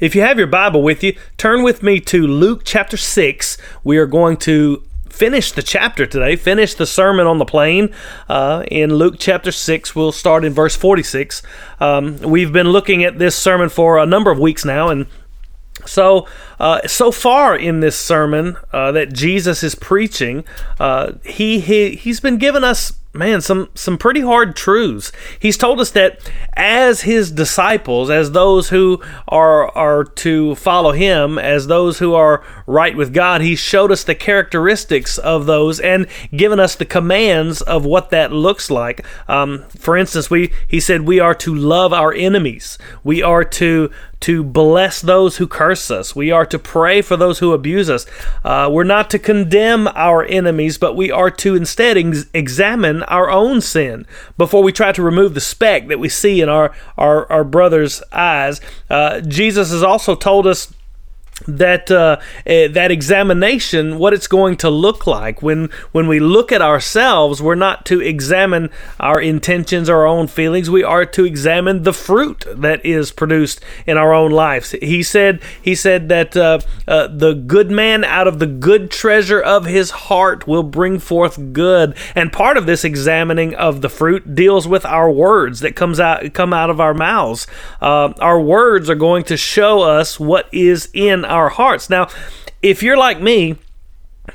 If you have your Bible with you, turn with me to Luke chapter 6. We are going to finish the chapter today, finish the sermon on the plain uh, in Luke chapter 6. We'll start in verse 46. Um, we've been looking at this sermon for a number of weeks now, and so, uh, so far in this sermon uh, that Jesus is preaching, uh, he, he he's been giving us man some some pretty hard truths. He's told us that as his disciples as those who are are to follow him as those who are right with god he showed us the characteristics of those and given us the commands of what that looks like. Um, for instance we he said we are to love our enemies. We are to to bless those who curse us. We are to pray for those who abuse us. Uh, we're not to condemn our enemies, but we are to instead ex- examine our own sin before we try to remove the speck that we see in our, our, our brother's eyes. Uh, Jesus has also told us that uh, uh, that examination, what it's going to look like when when we look at ourselves, we're not to examine our intentions, our own feelings. We are to examine the fruit that is produced in our own lives. He said he said that uh, uh, the good man out of the good treasure of his heart will bring forth good, and part of this examining of the fruit deals with our words that comes out come out of our mouths. Uh, our words are going to show us what is in our hearts. Now, if you're like me,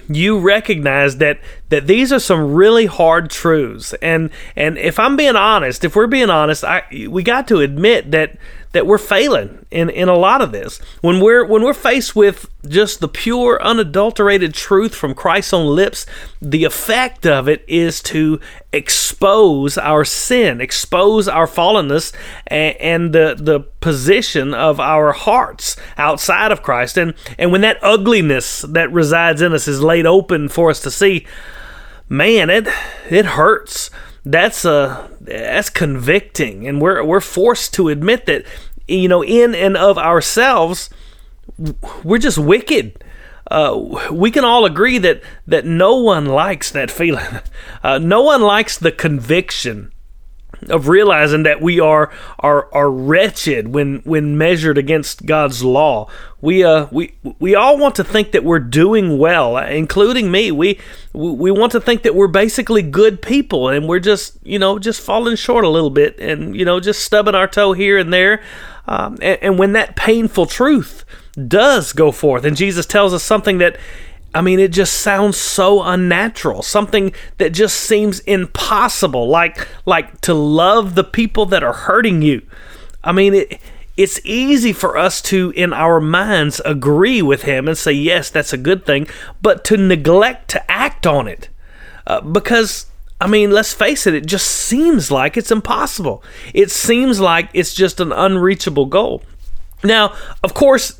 you recognize that that these are some really hard truths and and if i'm being honest if we're being honest i we got to admit that that we're failing in, in a lot of this. When we're when we're faced with just the pure, unadulterated truth from Christ's own lips, the effect of it is to expose our sin, expose our fallenness, and, and the the position of our hearts outside of Christ. And and when that ugliness that resides in us is laid open for us to see, man, it it hurts that's uh that's convicting. And we're we're forced to admit that you know in and of ourselves we're just wicked. Uh, we can all agree that that no one likes that feeling. Uh, no one likes the conviction of realizing that we are are are wretched when when measured against God's law. We uh we we all want to think that we're doing well, including me. We we want to think that we're basically good people and we're just, you know, just falling short a little bit and you know, just stubbing our toe here and there. Um, and, and when that painful truth does go forth and Jesus tells us something that I mean, it just sounds so unnatural. Something that just seems impossible, like like to love the people that are hurting you. I mean, it it's easy for us to in our minds agree with him and say yes, that's a good thing, but to neglect to act on it. Uh, because I mean, let's face it, it just seems like it's impossible. It seems like it's just an unreachable goal. Now, of course,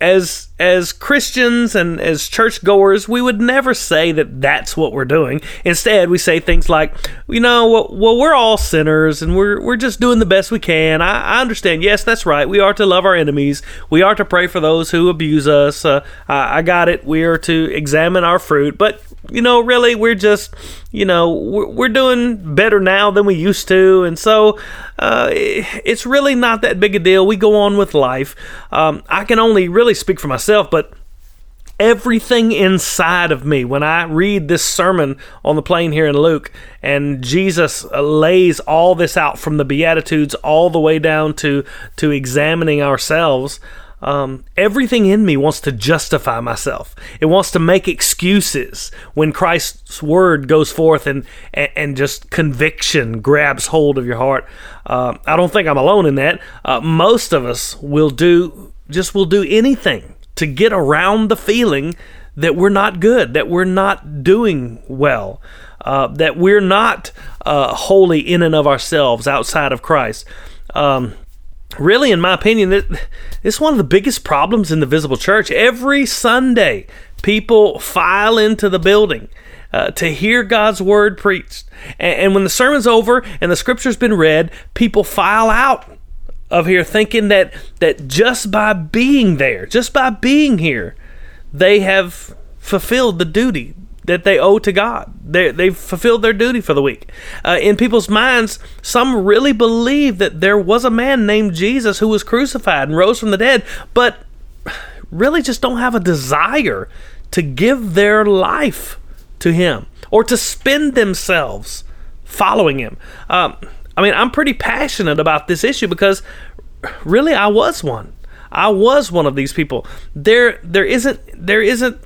as as Christians and as churchgoers, we would never say that that's what we're doing. Instead, we say things like, you know, well, well we're all sinners and we're we're just doing the best we can. I, I, understand. Yes, that's right. We are to love our enemies. We are to pray for those who abuse us. Uh, I, I got it. We are to examine our fruit. But you know, really, we're just, you know, we're, we're doing better now than we used to. And so uh, it's really not that big a deal. We go on with life. Um, I can only really speak for myself, but everything inside of me when I read this sermon on the plain here in Luke, and Jesus lays all this out from the Beatitudes all the way down to to examining ourselves. Um, everything in me wants to justify myself. It wants to make excuses when Christ's word goes forth and and, and just conviction grabs hold of your heart. Uh, I don't think I'm alone in that. Uh, most of us will do just will do anything to get around the feeling that we're not good, that we're not doing well, uh, that we're not uh, holy in and of ourselves outside of Christ. Um, really, in my opinion, is one of the biggest problems in the visible church. Every Sunday, people file into the building. Uh, to hear God's word preached. And, and, when the sermon's over and the scripture's been read, people file out of here thinking that that just by being there, just by being here, they have fulfilled the duty that they owe to God. They, they've fulfilled their duty for the week. Uh, in people's minds, some really believe that there was a man named Jesus who was crucified and rose from the dead, but really just don't have a desire to give their life to Him or to spend themselves following Him. Um, I mean, I'm pretty passionate about this issue because really I was one. I was one of these people. There, there isn't, there isn't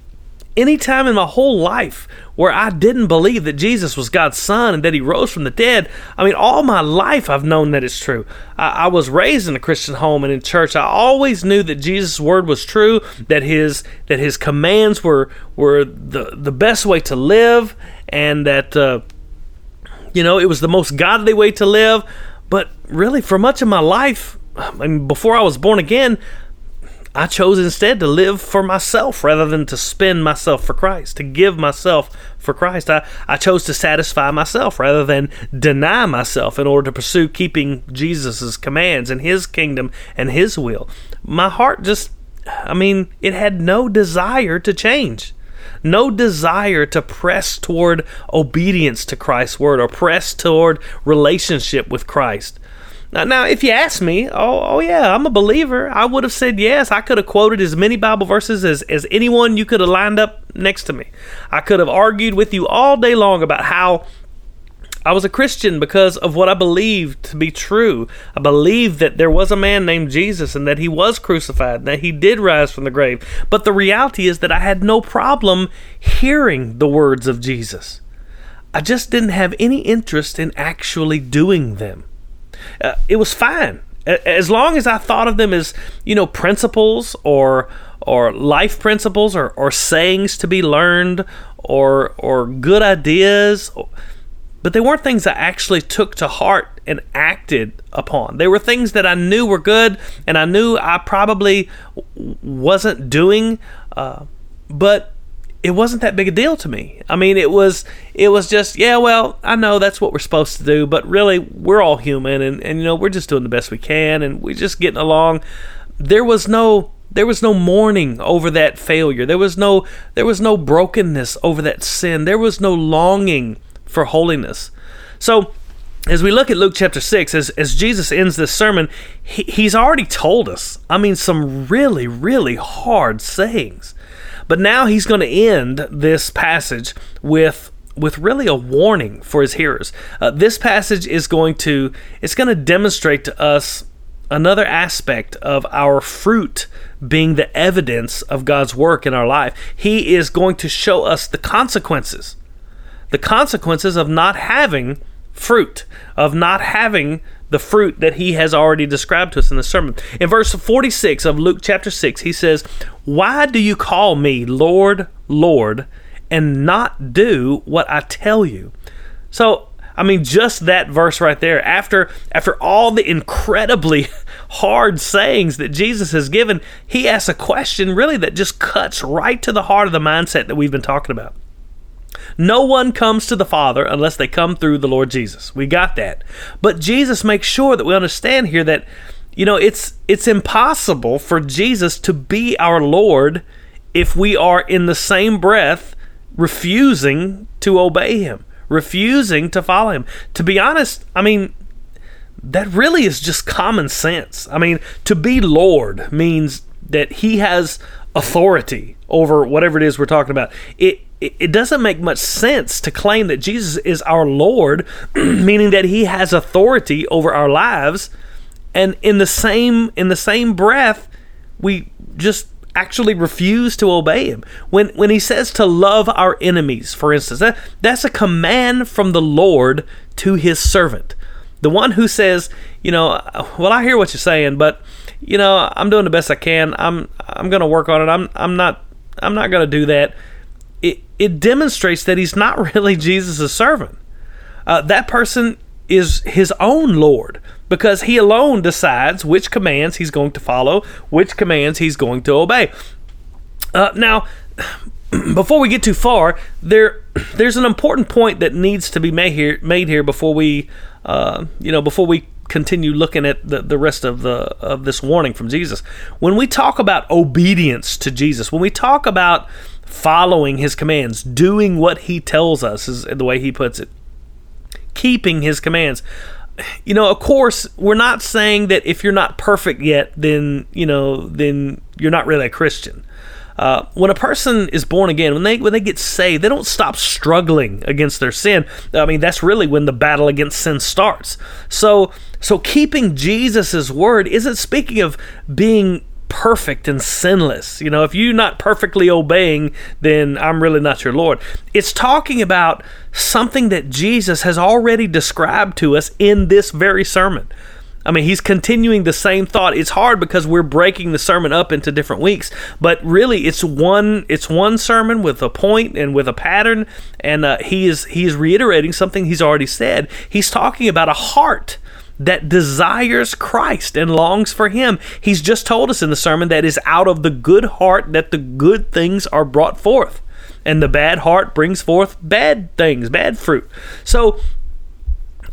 any time in my whole life where I didn't believe that Jesus was God's son and that he rose from the dead. I mean, all my life I've known that it's true. I, I, was raised in a Christian home and in church. I always knew that Jesus' word was true, that his that his commands were were the the best way to live, and that uh, you know it was the most godly way to live. But really, for much of my life, I mean, before I was born again, I chose instead to live for myself rather than to spend myself for Christ, to give myself for Christ. I, I chose to satisfy myself rather than deny myself in order to pursue keeping Jesus' commands and His kingdom and His will. My heart just, I mean, it had no desire to change. No desire to press toward obedience to Christ's word or press toward relationship with Christ. Now, now, if you ask me, oh, oh yeah, I'm a believer. I would have said yes. I could have quoted as many Bible verses as, as anyone you could have lined up next to me. I could have argued with you all day long about how I was a Christian because of what I believed to be true. I believed that there was a man named Jesus and that he was crucified and that he did rise from the grave. But the reality is that I had no problem hearing the words of Jesus. I just didn't have any interest in actually doing them uh, it was fine as long as I thought of them as you know principles or or life principles or, or sayings to be learned or or good ideas but they weren't things I actually took to heart and acted upon. They were things that I knew were good and I knew I probably wasn't doing, uh, but it wasn't that big a deal to me. I mean, it was it was just yeah, well, I know that's what we're supposed to do, but really we're all human and and you know, we're just doing the best we can and we're just getting along. There was no there was no mourning over that failure. There was no there was no brokenness over that sin. There was no longing for holiness. So, as we look at Luke chapter 6, as, as Jesus ends this sermon, he, he's already told us, I mean, some really, really hard sayings. But now he's going to end this passage with with really a warning for his hearers. Uh, this passage is going to it's going to demonstrate to us another aspect of our fruit being the evidence of God's work in our life. He is going to show us the consequences. The consequences of not having fruit, of not having the fruit that he has already described to us in the sermon. In verse 46 of Luke chapter 6, he says, Why do you call me Lord, Lord, and not do what I tell you? So, I mean, just that verse right there, after after all the incredibly hard sayings that Jesus has given, he asks a question really that just cuts right to the heart of the mindset that we've been talking about. No one comes to the Father unless they come through the Lord Jesus. We got that. But Jesus makes sure that we understand here that you know, it's it's impossible for Jesus to be our Lord if we are in the same breath refusing to obey him, refusing to follow him. To be honest, I mean, that really is just common sense. I mean, to be Lord means that he has authority over whatever it is we're talking about. It it doesn't make much sense to claim that Jesus is our Lord, meaning that he has authority over our lives, and in the same in the same breath, we just actually refuse to obey him. When when he says to love our enemies, for instance, that, that's a command from the Lord to his servant. The one who says, you know, well I hear what you're saying, but you know, I'm doing the best I can. I'm I'm going to work on it. I'm I'm not I'm not going to do that it, demonstrates that he's not really Jesus' servant. Uh, that person is his own Lord because he alone decides which commands he's going to follow, which commands he's going to obey. Uh, now, before we get too far, there there's an important point that needs to be made here made here before we uh, you know before we continue looking at the, the rest of the of this warning from Jesus. When we talk about obedience to Jesus, when we talk about following his commands, doing what he tells us is the way he puts it. Keeping his commands. You know, of course, we're not saying that if you're not perfect yet, then, you know, then you're not really a Christian. Uh, when a person is born again, when they when they get saved, they don't stop struggling against their sin. I mean, that's really when the battle against sin starts. So, so keeping Jesus's word isn't speaking of being perfect and sinless. You know, if you're not perfectly obeying, then I'm really not your Lord. It's talking about something that Jesus has already described to us in this very sermon. I mean, he's continuing the same thought. It's hard because we're breaking the sermon up into different weeks, but really, it's one it's one sermon with a point and with a pattern, and uh, he is he is reiterating something he's already said. He's talking about a heart that desires Christ and longs for Him. He's just told us in the sermon that is out of the good heart that the good things are brought forth, and the bad heart brings forth bad things, bad fruit. So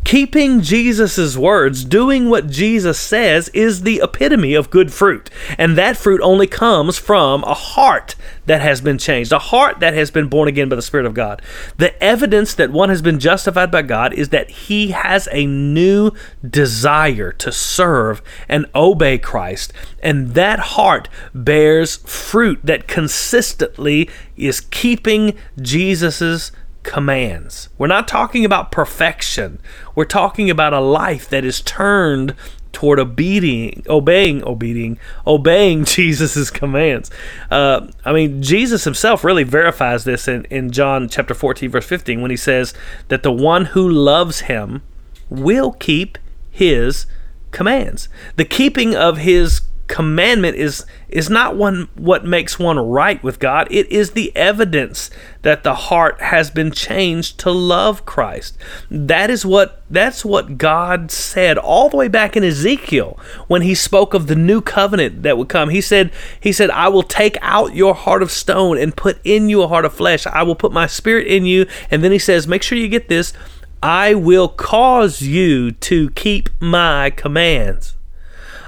Keeping Jesus' words, doing what Jesus says, is the epitome of good fruit. And that fruit only comes from a heart that has been changed, a heart that has been born again by the Spirit of God. The evidence that one has been justified by God is that he has a new desire to serve and obey Christ. And that heart bears fruit that consistently is keeping Jesus' commands. We're not talking about perfection. We're talking about a life that is turned toward obeying, obeying, obeying, obeying Jesus' commands. Uh, I mean, Jesus himself really verifies this in, in John chapter 14, verse 15, when he says that the one who loves him will keep his commands. The keeping of his commandment is is not one what makes one right with God. It is the evidence that the heart has been changed to love Christ. That is what that's what God said all the way back in Ezekiel when he spoke of the new covenant that would come. He said he said I will take out your heart of stone and put in you a heart of flesh. I will put my spirit in you and then he says make sure you get this I will cause you to keep my commands.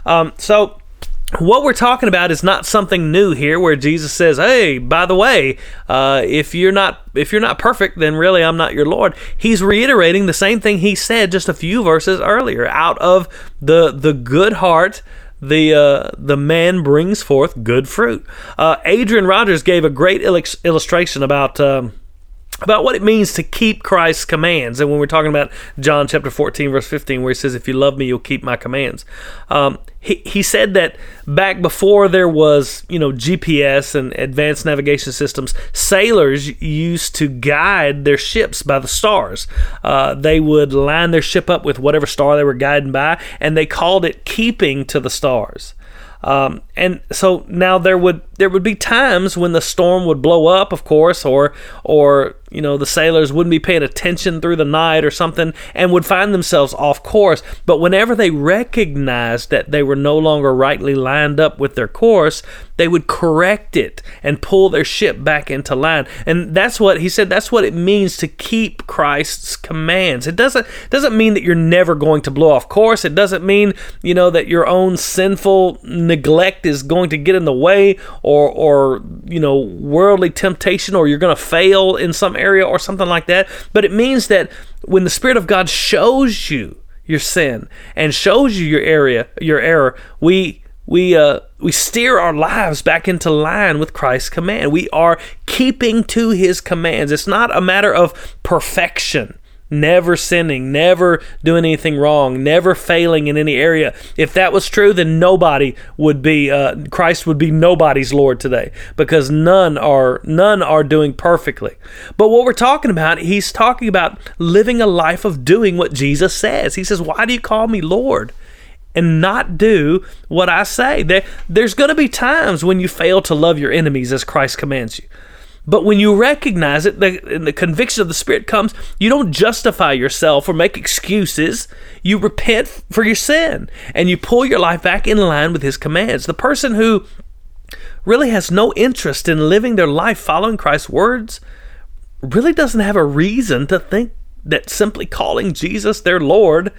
Um, so what we're talking about is not something new here where jesus says hey by the way uh, if you're not if you're not perfect then really i'm not your lord he's reiterating the same thing he said just a few verses earlier out of the the good heart the uh, the man brings forth good fruit. Uh, Adrian Rogers gave a great illustration about um, about what it means to keep Christ's commands. And when we're talking about John chapter 14, verse 15, where he says, If you love me, you'll keep my commands. Um, he, he said that back before there was, you know, GPS and advanced navigation systems, sailors used to guide their ships by the stars. Uh, they would line their ship up with whatever star they were guiding by, and they called it keeping to the stars. Um, and so now there would there would be times when the storm would blow up, of course, or or you know the sailors wouldn't be paying attention through the night or something, and would find themselves off course. But whenever they recognized that they were no longer rightly lined up with their course, they would correct it and pull their ship back into line. And that's what he said. That's what it means to keep Christ's commands. It doesn't doesn't mean that you're never going to blow off course. It doesn't mean you know that your own sinful neglect is going to get in the way or or you know worldly temptation or you're going to fail in some area or something like that but it means that when the spirit of God shows you your sin and shows you your area your error we we uh, we steer our lives back into line with Christ's command. We are keeping to His commands. It's not a matter of perfection never sinning, never doing anything wrong, never failing in any area. If that was true, then nobody would be uh, Christ would be nobody's Lord today because none are none are doing perfectly. But what we're talking about, he's talking about living a life of doing what Jesus says. He says, "Why do you call me Lord?" and not do what I say. There, there's going to be times when you fail to love your enemies as Christ commands you. But when you recognize it, the, and the conviction of the Spirit comes, you don't justify yourself or make excuses. You repent for your sin and you pull your life back in line with His commands. The person who really has no interest in living their life following Christ's words really doesn't have a reason to think that simply calling Jesus their Lord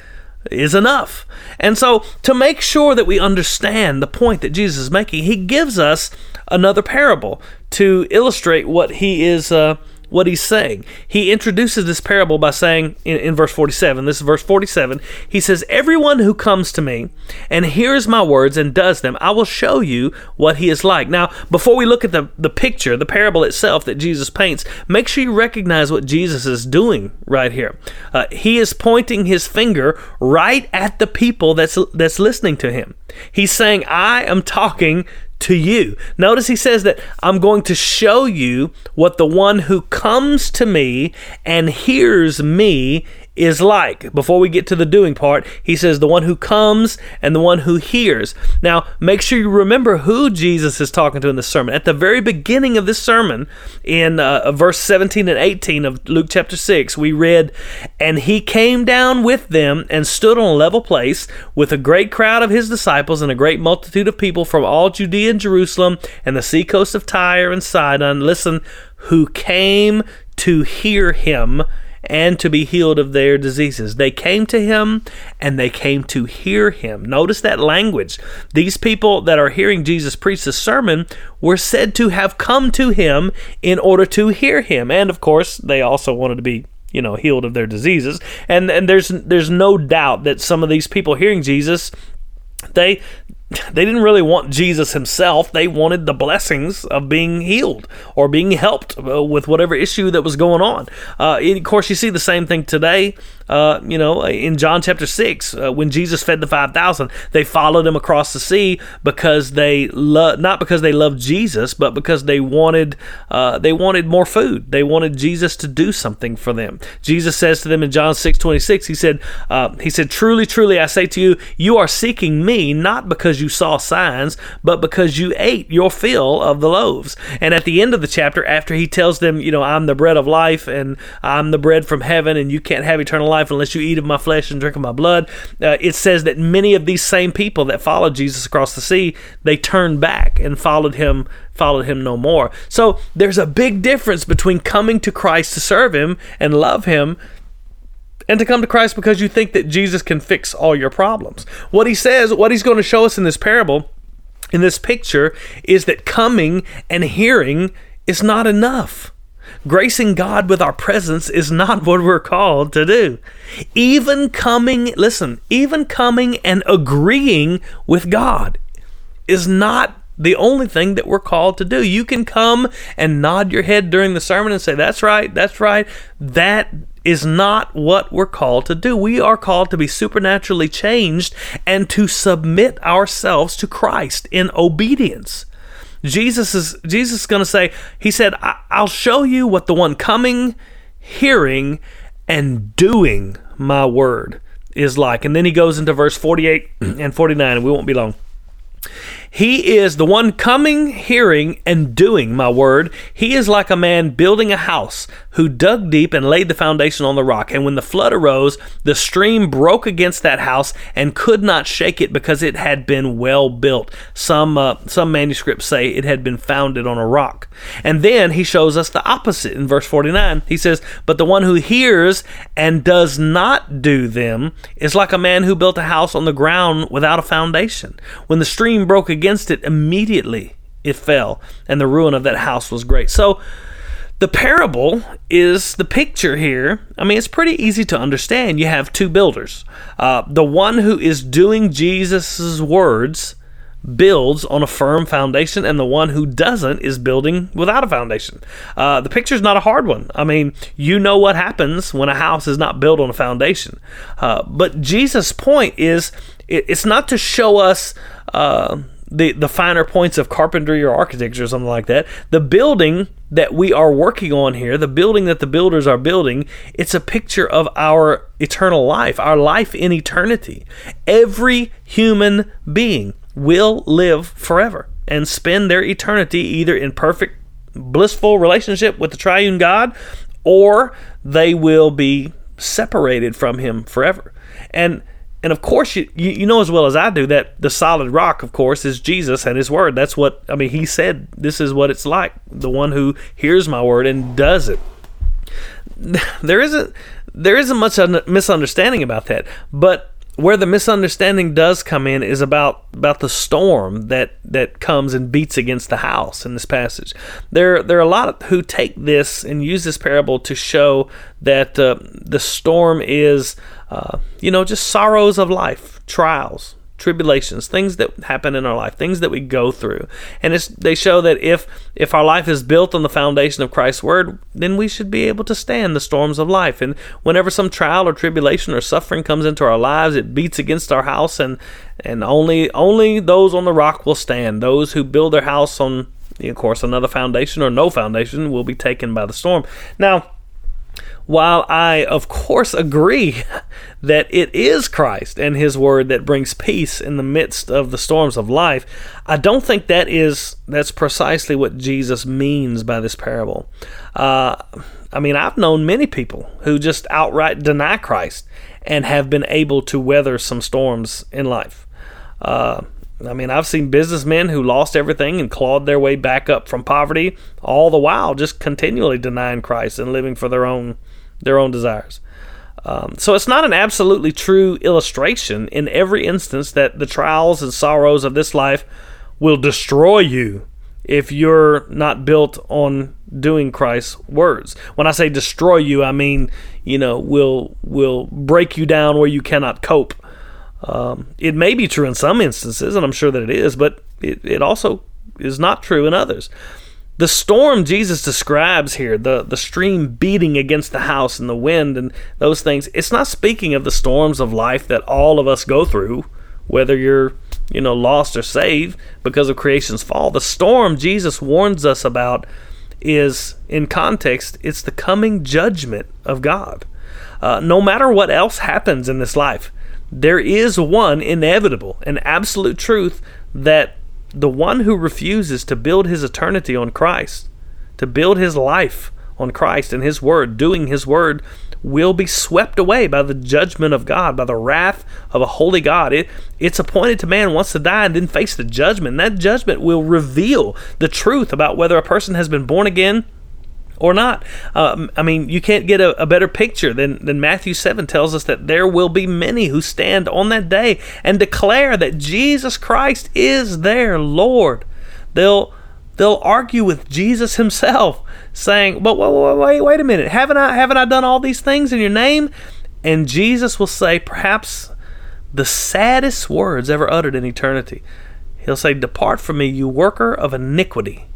is enough. And so, to make sure that we understand the point that Jesus is making, he gives us another parable to illustrate what he is uh, what he's saying. He introduces this parable by saying in, in, verse 47, this is verse 47, he says, Everyone who comes to me and hears my words and does them, I will show you what he is like. Now, before we look at the, the picture, the parable itself that Jesus paints, make sure you recognize what Jesus is doing right here. Uh, he is pointing his finger right at the people that's, that's listening to him. He's saying, I am talking to you. Notice he says that I'm going to show you what the one who comes to me and hears me is like. Before we get to the doing part, he says the one who comes and the one who hears. Now, make sure you remember who Jesus is talking to in this sermon. At the very beginning of this sermon, in uh, verse 17 and 18 of Luke chapter 6, we read, And he came down with them and stood on a level place with a great crowd of his disciples and a great multitude of people from all Judea and Jerusalem and the seacoast of Tyre and Sidon. Listen, who came to hear him and to be healed of their diseases. They came to him and they came to hear him. Notice that language. These people that are hearing Jesus preach the sermon were said to have come to him in order to hear him. And of course, they also wanted to be you know healed of their diseases and and there's there's no doubt that some of these people hearing Jesus they they didn't really want Jesus himself. They wanted the blessings of being healed or being helped uh, with whatever issue that was going on. Uh, of course, you see the same thing today uh, you know, in John chapter 6, uh, when Jesus fed the 5,000, they followed him across the sea because they not because they loved Jesus, but because they wanted uh, they wanted more food. They wanted Jesus to do something for them. Jesus says to them in John 6, 26, he said, uh, he said, Truly, truly, I say to you, you are seeking me not because you saw signs, but because you ate your fill of the loaves. And at the end of the chapter, after he tells them, you know, I'm the bread of life and I'm the bread from heaven and you can't have eternal life unless you eat of my flesh and drink of my blood. Uh, it says that many of these same people that followed Jesus across the sea, they turned back and followed him followed him no more. So there's a big difference between coming to Christ to serve him and love him and to come to Christ because you think that Jesus can fix all your problems. What he says, what he's going to show us in this parable, in this picture, is that coming and hearing is not enough. Gracing God with our presence is not what we're called to do. Even coming, listen, even coming and agreeing with God is not the only thing that we're called to do. You can come and nod your head during the sermon and say, That's right, that's right. That is not what we're called to do. We are called to be supernaturally changed and to submit ourselves to Christ in obedience. Jesus is Jesus is going to say, He said, I'll show you what the one coming, hearing, and doing my word is like. And then he goes into verse 48 and 49, and we won't be long. He is the one coming, hearing, and doing my word. He is like a man building a house who dug deep and laid the foundation on the rock. And when the flood arose, the stream broke against that house and could not shake it because it had been well built. Some uh, some manuscripts say it had been founded on a rock. And then he shows us the opposite in verse 49. He says, "But the one who hears and does not do them is like a man who built a house on the ground without a foundation. When the stream broke it, immediately it fell, and the ruin of that house was great." So the parable is the picture here. I mean, it's pretty easy to understand. You have two builders. Uh, the one who is doing Jesus' words builds on a firm foundation, and the one who doesn't is building without a foundation. Uh, the picture's not a hard one. I mean, you know what happens when a house is not built on a foundation. Uh, but Jesus' point is it, it's not to show us. Uh, the, the finer points of carpentry or architecture or something like that. The building that we are working on here, the building that the builders are building, it's a picture of our eternal life, our life in eternity. Every human being will live forever and spend their eternity either in perfect, blissful relationship with the triune God or they will be separated from Him forever. And and of course, you, you know as well as I do that the solid rock, of course, is Jesus and His Word. That's what, I mean, He said this is what it's like the one who hears my word and does it. There isn't, there isn't much misunderstanding about that. But where the misunderstanding does come in is about about the storm that that comes and beats against the house in this passage. There there are a lot who take this and use this parable to show that uh, the storm is uh, you know just sorrows of life, trials, tribulations, things that happen in our life, things that we go through. And they show that if if our life is built on the foundation of Christ's word, then we should be able to stand the storms of life. And whenever some trial or tribulation or suffering comes into our lives, it beats against our house and and only only those on the rock will stand. Those who build their house on of course another foundation or no foundation will be taken by the storm. Now, while I, of course, agree that it is Christ and His Word that brings peace in the midst of the storms of life, I don't think that is that's precisely what Jesus means by this parable. Uh, I mean, I've known many people who just outright deny Christ and have been able to weather some storms in life. Uh, I mean, I've seen businessmen who lost everything and clawed their way back up from poverty, all the while just continually denying Christ and living for their own their own desires. Um, so it's not an absolutely true illustration in every instance that the trials and sorrows of this life will destroy you if you're not built on doing Christ's words. When I say destroy you, I mean you know will will break you down where you cannot cope. Um, it may be true in some instances, and I'm sure that it is, but it, it also is not true in others. The storm Jesus describes here, the, the stream beating against the house and the wind and those things, it's not speaking of the storms of life that all of us go through, whether you're you know lost or saved because of creation's fall. The storm Jesus warns us about is in context, it's the coming judgment of God. Uh, no matter what else happens in this life, there is one inevitable and absolute truth that the one who refuses to build his eternity on Christ, to build his life on Christ and his word, doing his word, will be swept away by the judgment of God, by the wrath of a holy God. It, it's appointed to man once to die and then face the judgment. And that judgment will reveal the truth about whether a person has been born again or not. Uh, I mean, you can't get a, a, better picture than, than Matthew 7 tells us that there will be many who stand on that day and declare that Jesus Christ is their Lord. They'll they'll argue with Jesus himself, saying, "But wait, wait, wait a minute, haven't I haven't I done all these things in your name?" And Jesus will say, perhaps the saddest words ever uttered in eternity. He'll say, "Depart from me, you worker of iniquity,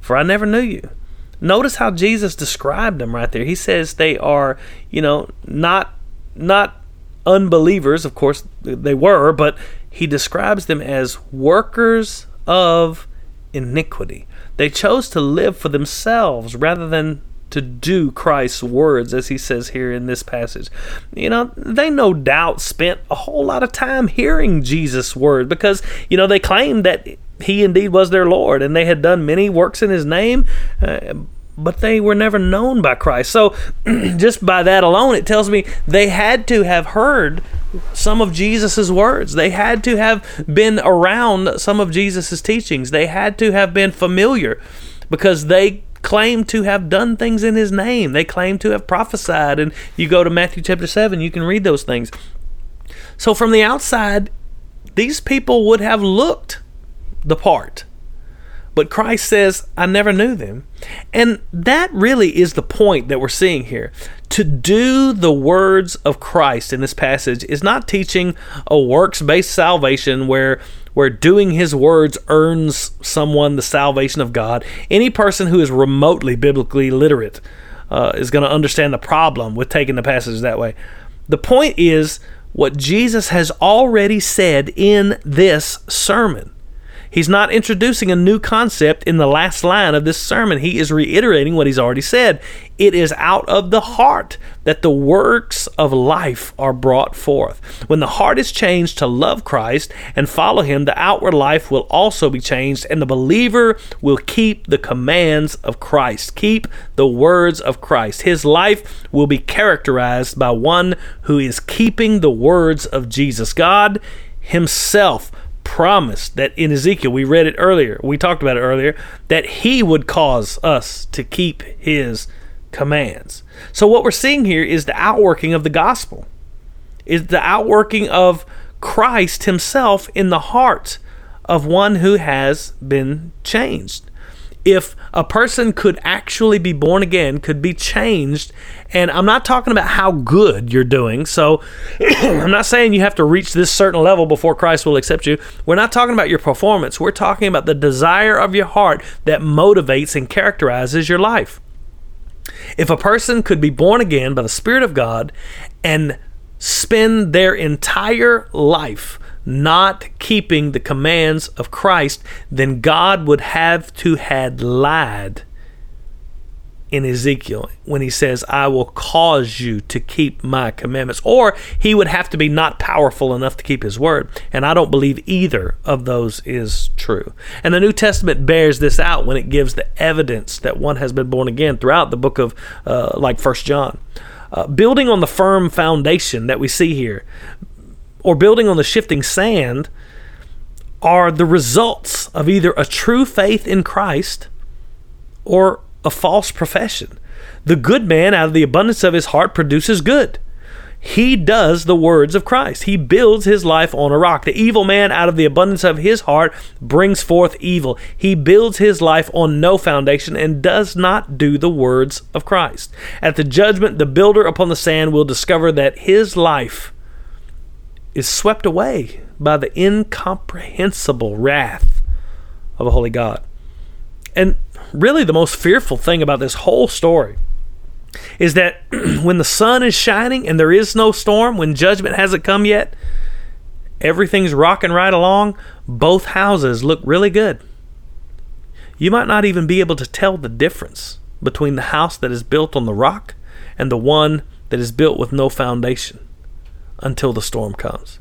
for I never knew you." Notice how Jesus described them right there. He says they are, you know, not not unbelievers, of course they were, but he describes them as workers of iniquity. They chose to live for themselves rather than to do Christ's words, as he says here in this passage. You know, they no doubt spent a whole lot of time hearing Jesus' word because, you know, they claimed that he indeed was their Lord, and they had done many works in his name. Uh, but they were never known by Christ. So, just by that alone, it tells me they had to have heard some of Jesus' words. They had to have been around some of Jesus' teachings. They had to have been familiar because they claim to have done things in his name. They claim to have prophesied. And you go to Matthew chapter 7, you can read those things. So, from the outside, these people would have looked the part. But Christ says, I never knew them. And that really is the point that we're seeing here. To do the words of Christ in this passage is not teaching a works based salvation where where doing his words earns someone the salvation of God. Any person who is remotely biblically literate uh, is going to understand the problem with taking the passage that way. The point is what Jesus has already said in this sermon. He's not introducing a new concept in the last line of this sermon. He is reiterating what he's already said. It is out of the heart that the works of life are brought forth. When the heart is changed to love Christ and follow him, the outward life will also be changed, and the believer will keep the commands of Christ, keep the words of Christ. His life will be characterized by one who is keeping the words of Jesus. God Himself promised that in Ezekiel, we read it earlier, we talked about it earlier, that he would cause us to keep his commands. So, what we're seeing here is the outworking of the gospel. is the outworking of Christ Himself in the heart of one who has been changed if a person could actually be born again, could be changed, and I'm not talking about how good you're doing. So I'm not saying you have to reach this certain level before Christ will accept you. We're not talking about your performance. We're talking about the desire of your heart that motivates and characterizes your life. If a person could be born again by the Spirit of God and spend their entire life not keeping the commands of Christ, then God would have to had lied in Ezekiel when he says, I will cause you to keep my commandments. Or he would have to be not powerful enough to keep his word. And I don't believe either of those is true. And the New Testament bears this out when it gives the evidence that one has been born again throughout the book of, uh, like First John. Uh, building on the firm foundation that we see here, or building on the shifting sand are the results of either a true faith in Christ or a false profession. The good man, out of the abundance of his heart, produces good. He does the words of Christ. He builds his life on a rock. The evil man, out of the abundance of his heart, brings forth evil. He builds his life on no foundation and does not do the words of Christ. At the judgment, the builder upon the sand will discover that his life is swept away by the incomprehensible wrath of a holy God. And really, the most fearful thing about this whole story is that when the sun is shining and there is no storm, when judgment hasn't come yet, everything's rocking right along, both houses look really good. You might not even be able to tell the difference between the house that is built on the rock and the one that is built with no foundation until the storm comes.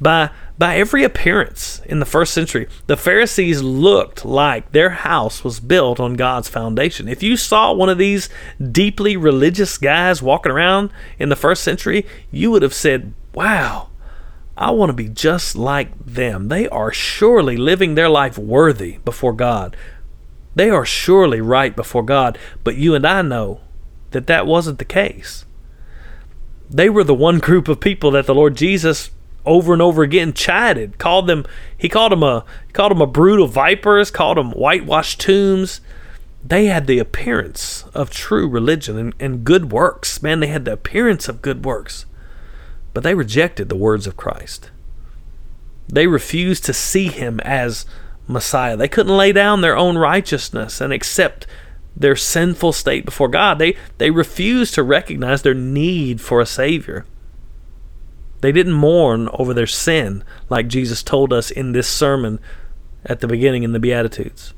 By, by every appearance in the first century, the Pharisees looked like their house was built on God's foundation. If you saw one of these deeply religious guys walking around in the first century, you would have said, Wow, I want to be just like them. They are surely living their life worthy before God. They are surely right before God. But you and I know that that wasn't the case they were the one group of people that the Lord Jesus over and over again chided, called them he called them a called them a brood of vipers, called them whitewashed tombs. They had the appearance of true religion and, and good works. Man, they had the appearance of good works. But they rejected the words of Christ. They refused to see him as Messiah. They couldn't lay down their own righteousness and accept their sinful state before God. They, they refused to recognize their need for a Savior. They didn't mourn over their sin like Jesus told us in this sermon at the beginning in the Beatitudes.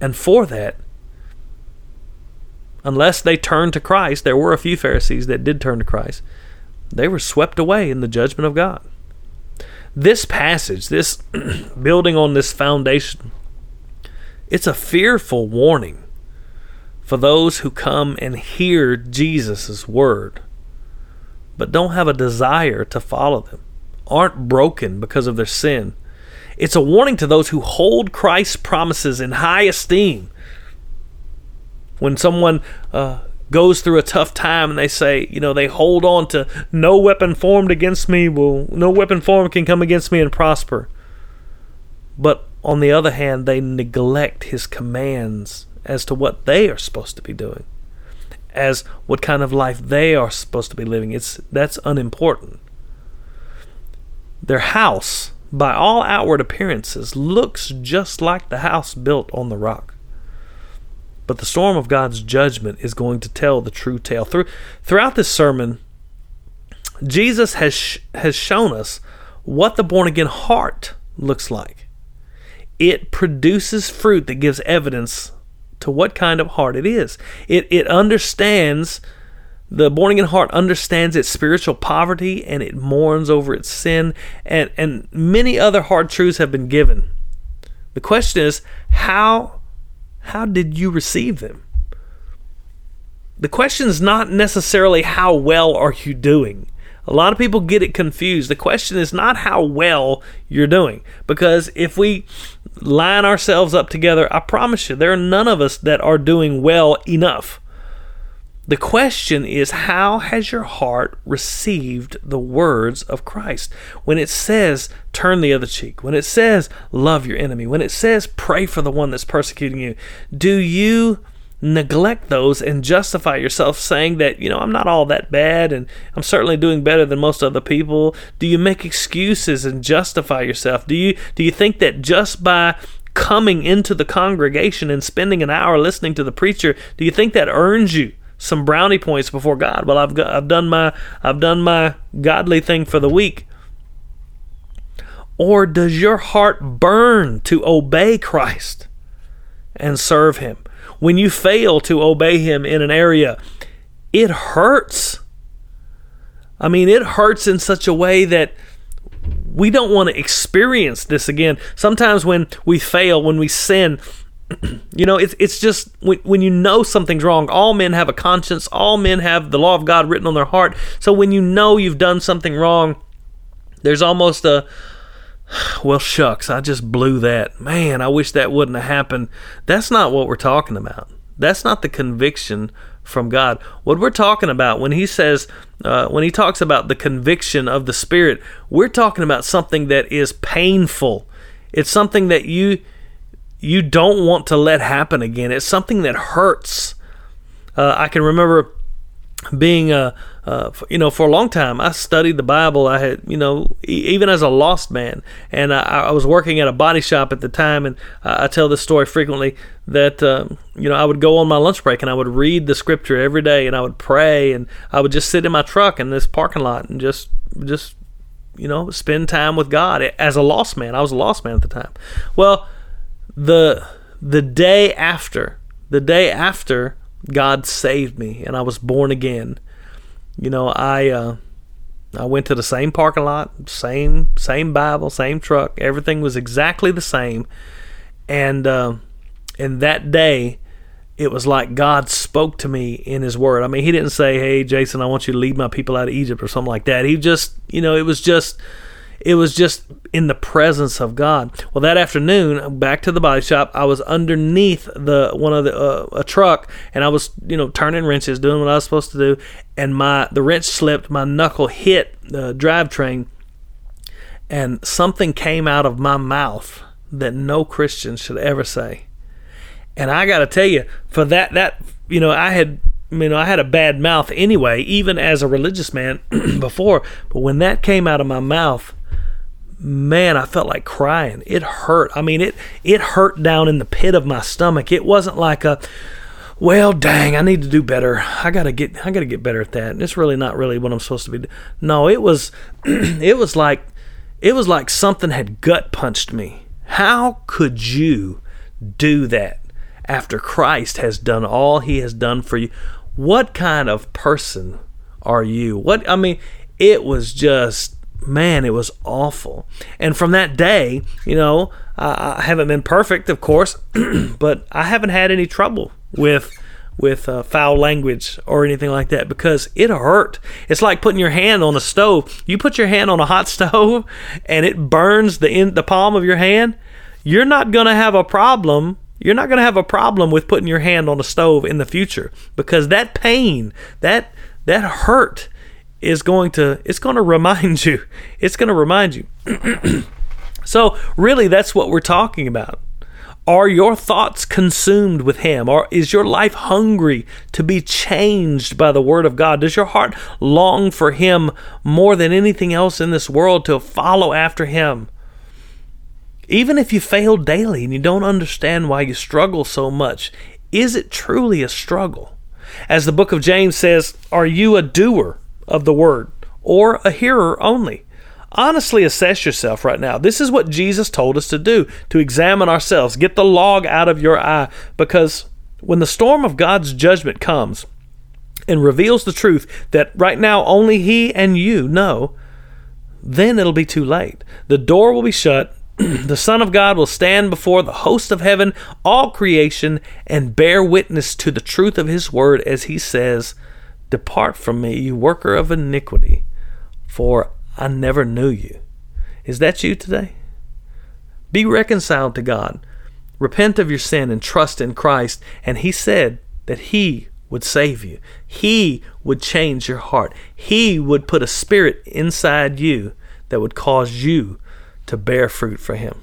And for that, unless they turned to Christ, there were a few Pharisees that did turn to Christ, they were swept away in the judgment of God. This passage, this building on this foundation, it's a fearful warning for those who come and hear Jesus' word, but don't have a desire to follow them, aren't broken because of their sin. It's a warning to those who hold Christ's promises in high esteem. When someone uh, goes through a tough time and they say, you know, they hold on to no weapon formed against me will, no weapon formed can come against me and prosper. But on the other hand, they neglect his commands as to what they are supposed to be doing, as what kind of life they are supposed to be living. It's that's unimportant. Their house, by all outward appearances, looks just like the house built on the rock. But the storm of God's judgment is going to tell the true tale. Through, throughout this sermon, Jesus has, sh- has shown us what the born again heart looks like. It produces fruit that gives evidence to what kind of heart it is. It it understands the born again heart understands its spiritual poverty and it mourns over its sin and and many other hard truths have been given. The question is how how did you receive them? The question is not necessarily how well are you doing. A lot of people get it confused. The question is not how well you're doing. Because if we line ourselves up together, I promise you, there are none of us that are doing well enough. The question is, how has your heart received the words of Christ? When it says, turn the other cheek, when it says, love your enemy, when it says, pray for the one that's persecuting you, do you neglect those and justify yourself saying that, you know, I'm not all that bad and I'm certainly doing better than most other people? Do you make excuses and justify yourself? Do you do you think that just by coming into the congregation and spending an hour listening to the preacher, do you think that earns you some brownie points before God. Well, I've got, I've done my I've done my godly thing for the week. Or does your heart burn to obey Christ and serve him? When you fail to obey him in an area, it hurts. I mean, it hurts in such a way that we don't want to experience this again. Sometimes when we fail, when we sin, you know, it's it's just when, when you know something's wrong. All men have a conscience. All men have the law of God written on their heart. So when you know you've done something wrong, there's almost a well, shucks, I just blew that. Man, I wish that wouldn't have happened. That's not what we're talking about. That's not the conviction from God. What we're talking about when He says, uh, when He talks about the conviction of the Spirit, we're talking about something that is painful. It's something that you you don't want to let happen again. It's something that hurts. Uh, I can remember being a uh, you know for a long time I studied the Bible. I had you know e- even as a lost man, and I, I, was working at a body shop at the time, and I, I tell this story frequently that um, you know I would go on my lunch break and I would read the scripture every day, and I would pray, and I would just sit in my truck in this parking lot and just just you know spend time with God as a lost man. I was a lost man at the time. Well the the day after the day after God saved me and I was born again, you know, I uh, I went to the same parking lot, same same Bible, same truck. Everything was exactly the same, and uh, and that day, it was like God spoke to me in His Word. I mean, He didn't say, "Hey, Jason, I want you to lead my people out of Egypt" or something like that. He just, you know, it was just it was just in the presence of God. Well, that afternoon, back to the body shop, I was underneath the one of the uh, a truck, and I was you know turning wrenches, doing what I was supposed to do, and my the wrench slipped, my knuckle hit the drivetrain, and something came out of my mouth that no Christian should ever say. And I got to tell you, for that that you know I had you know, I had a bad mouth anyway, even as a religious man before. But when that came out of my mouth, man, I felt like crying. It hurt. I mean, it it hurt down in the pit of my stomach. It wasn't like a well, dang, I need to do better. I gotta get I gotta get better at that. And it's really not really what I'm supposed to be. No, it was it was like it was like something had gut punched me. How could you do that after Christ has done all he has done for you? What kind of person are you? What I mean, it was just man, it was awful. And from that day, you know, I haven't been perfect, of course, but I haven't had any trouble with with uh, foul language or anything like that because it hurt. It's like putting your hand on a stove. You put your hand on a hot stove and it burns the in, the palm of your hand. You're not to have a problem. You're not to have a problem with putting your hand on a stove in the future because that pain, that that hurt is going to it's going to remind you. It's going to remind you. so, really that's what we're talking about. Are your thoughts consumed with him or is your life hungry to be changed by the word of God? Does your heart long for him more than anything else in this world to follow after him? Even if you fail daily and you don't understand why you struggle so much, is it truly a struggle? As the book of James says, are you a doer of the word or a hearer only? Honestly assess yourself right now. This is what Jesus told us to do to examine ourselves. Get the log out of your eye because when the storm of God's judgment comes and reveals the truth that right now only He and you know, then it'll be too late. The door will be shut. the Son of God will stand before the host of heaven, all creation, and bear witness to the truth of His word as He says, Depart from me, you worker of iniquity, for I never knew you. Is that you today? Be reconciled to God. Repent of your sin and trust in Christ. And He said that He would save you. He would change your heart. He would put a spirit inside you that would cause you to bear fruit for Him.